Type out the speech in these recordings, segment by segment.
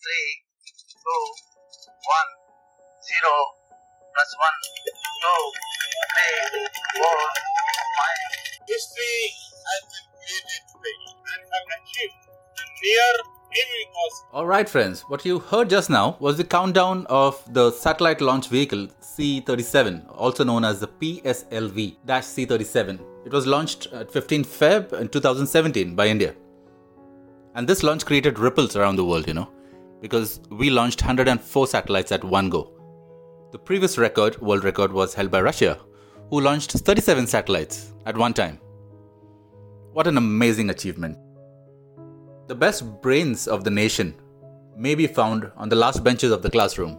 three, two, one, zero, plus one, two, three, four, five. History has been created today and have achieved near impossible. Alright, friends, what you heard just now was the countdown of the satellite launch vehicle C 37, also known as the PSLV C 37. It was launched at 15 Feb in 2017 by India. And this launch created ripples around the world, you know, because we launched 104 satellites at one go. The previous record, world record, was held by Russia, who launched 37 satellites at one time. What an amazing achievement! The best brains of the nation may be found on the last benches of the classroom.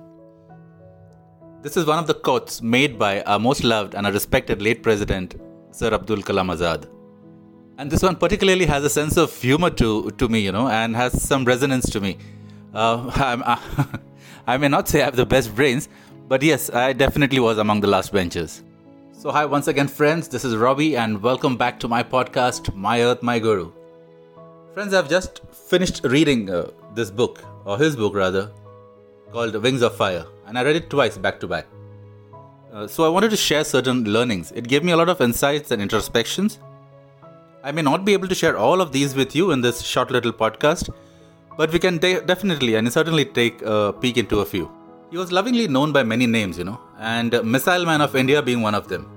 This is one of the quotes made by our most loved and our respected late president, Sir Abdul Kalam Azad. And this one particularly has a sense of humor to, to me, you know, and has some resonance to me. Uh, uh, I may not say I have the best brains, but yes, I definitely was among the last benches. So, hi once again, friends. This is Robbie, and welcome back to my podcast, My Earth, My Guru. Friends, I've just finished reading uh, this book, or his book rather, called Wings of Fire, and I read it twice back to back. Uh, so, I wanted to share certain learnings. It gave me a lot of insights and introspections. I may not be able to share all of these with you in this short little podcast, but we can de- definitely and certainly take a peek into a few. He was lovingly known by many names, you know, and Missile Man of India being one of them.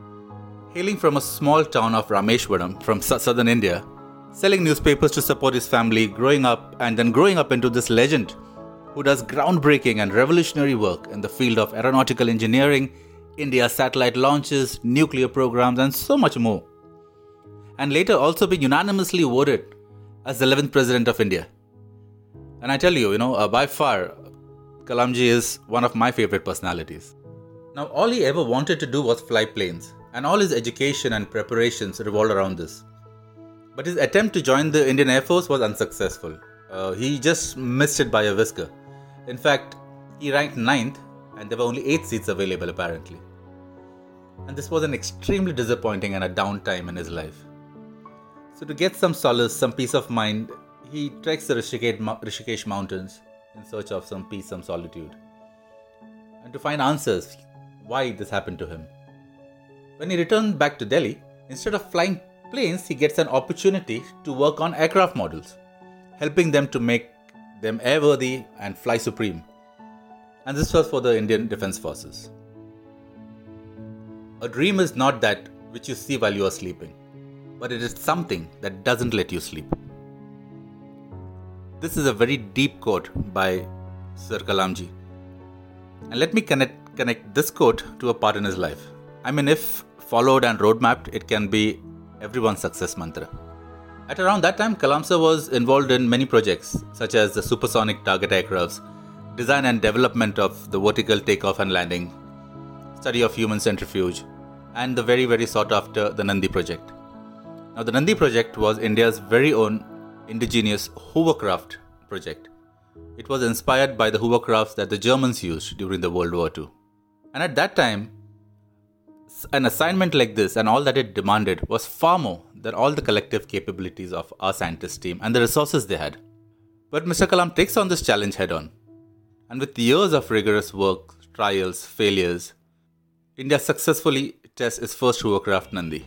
Hailing from a small town of Rameshwaram from southern India, selling newspapers to support his family, growing up, and then growing up into this legend who does groundbreaking and revolutionary work in the field of aeronautical engineering, India's satellite launches, nuclear programs, and so much more. And later also being unanimously voted as the 11th President of India. And I tell you, you know, uh, by far, Kalamji is one of my favorite personalities. Now, all he ever wanted to do was fly planes, and all his education and preparations revolved around this. But his attempt to join the Indian Air Force was unsuccessful. Uh, he just missed it by a whisker. In fact, he ranked ninth, and there were only 8 seats available apparently. And this was an extremely disappointing and a downtime in his life. So, to get some solace, some peace of mind, he treks the Rishikesh mountains in search of some peace, some solitude, and to find answers why this happened to him. When he returned back to Delhi, instead of flying planes, he gets an opportunity to work on aircraft models, helping them to make them airworthy and fly supreme. And this was for the Indian Defense Forces. A dream is not that which you see while you are sleeping, but it is something that doesn't let you sleep. This is a very deep quote by Sir Kalamji. And let me connect, connect this quote to a part in his life. I mean, if followed and roadmapped, it can be everyone's success mantra. At around that time, Kalam sir was involved in many projects, such as the supersonic target aircrafts, design and development of the vertical takeoff and landing, study of human centrifuge, and the very, very sought after the Nandi project. Now, the Nandi project was India's very own indigenous hovercraft project. It was inspired by the hovercrafts that the Germans used during the World War II. And at that time, an assignment like this and all that it demanded was far more than all the collective capabilities of our scientist team and the resources they had. But Mr. Kalam takes on this challenge head on. And with years of rigorous work, trials, failures, India successfully tests its first hovercraft Nandi.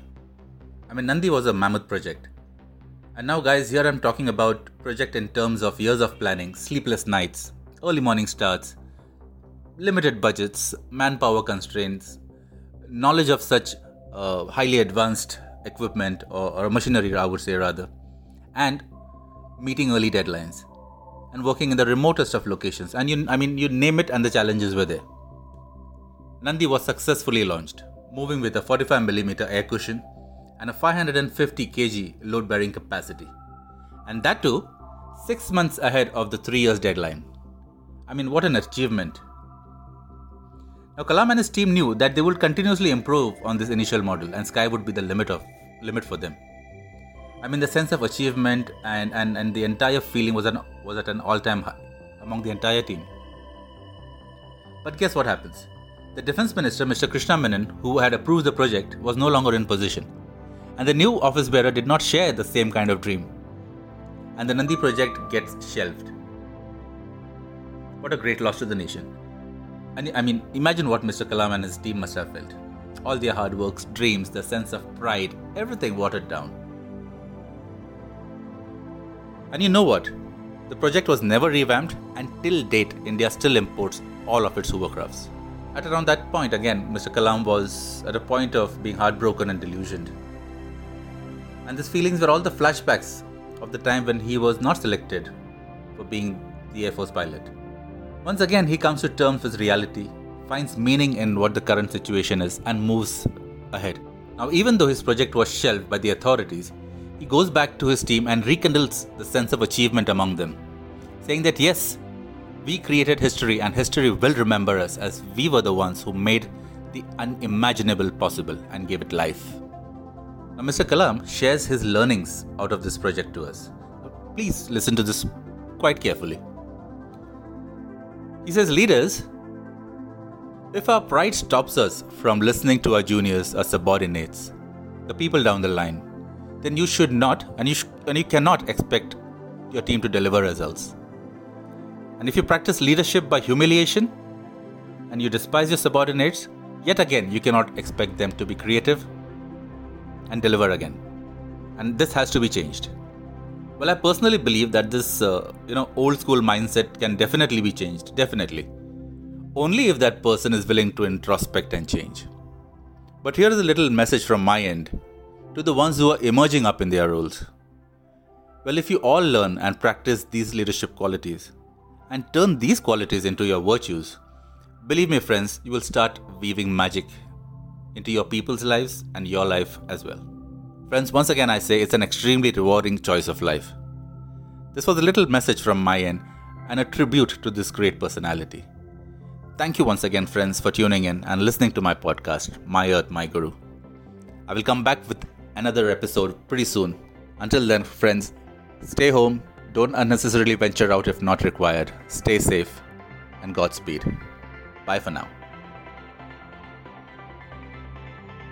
I mean, Nandi was a mammoth project. And now, guys, here I'm talking about project in terms of years of planning, sleepless nights, early morning starts, limited budgets, manpower constraints, knowledge of such uh, highly advanced equipment or, or machinery, I would say rather, and meeting early deadlines and working in the remotest of locations. And you, I mean, you name it, and the challenges were there. Nandi was successfully launched, moving with a 45mm air cushion and a 550 kg load bearing capacity. And that too, 6 months ahead of the 3 years deadline. I mean, what an achievement. Now, Kalam and his team knew that they would continuously improve on this initial model and sky would be the limit of limit for them. I mean, the sense of achievement and, and, and the entire feeling was, an, was at an all time high among the entire team. But guess what happens? The defense minister, Mr. Krishna Menon, who had approved the project, was no longer in position and the new office bearer did not share the same kind of dream. And the Nandi project gets shelved. What a great loss to the nation. And I mean, imagine what Mr. Kalam and his team must have felt. All their hard works, dreams, their sense of pride, everything watered down. And you know what? The project was never revamped, and till date, India still imports all of its hovercrafts. At around that point, again, Mr. Kalam was at a point of being heartbroken and delusioned. And these feelings were all the flashbacks of the time when he was not selected for being the Air Force pilot. Once again, he comes to terms with reality, finds meaning in what the current situation is, and moves ahead. Now, even though his project was shelved by the authorities, he goes back to his team and rekindles the sense of achievement among them, saying that yes, we created history and history will remember us as we were the ones who made the unimaginable possible and gave it life. Now, Mr. Kalam shares his learnings out of this project to us. Please listen to this quite carefully. He says, Leaders, if our pride stops us from listening to our juniors or subordinates, the people down the line, then you should not and you, sh- and you cannot expect your team to deliver results. And if you practice leadership by humiliation and you despise your subordinates, yet again you cannot expect them to be creative and deliver again. And this has to be changed. Well, I personally believe that this, uh, you know, old school mindset can definitely be changed. Definitely. Only if that person is willing to introspect and change. But here is a little message from my end to the ones who are emerging up in their roles. Well, if you all learn and practice these leadership qualities and turn these qualities into your virtues, believe me, friends, you will start weaving magic into your people's lives and your life as well. Friends, once again, I say it's an extremely rewarding choice of life. This was a little message from my end and a tribute to this great personality. Thank you once again, friends, for tuning in and listening to my podcast, My Earth, My Guru. I will come back with another episode pretty soon. Until then, friends, stay home, don't unnecessarily venture out if not required, stay safe, and Godspeed. Bye for now.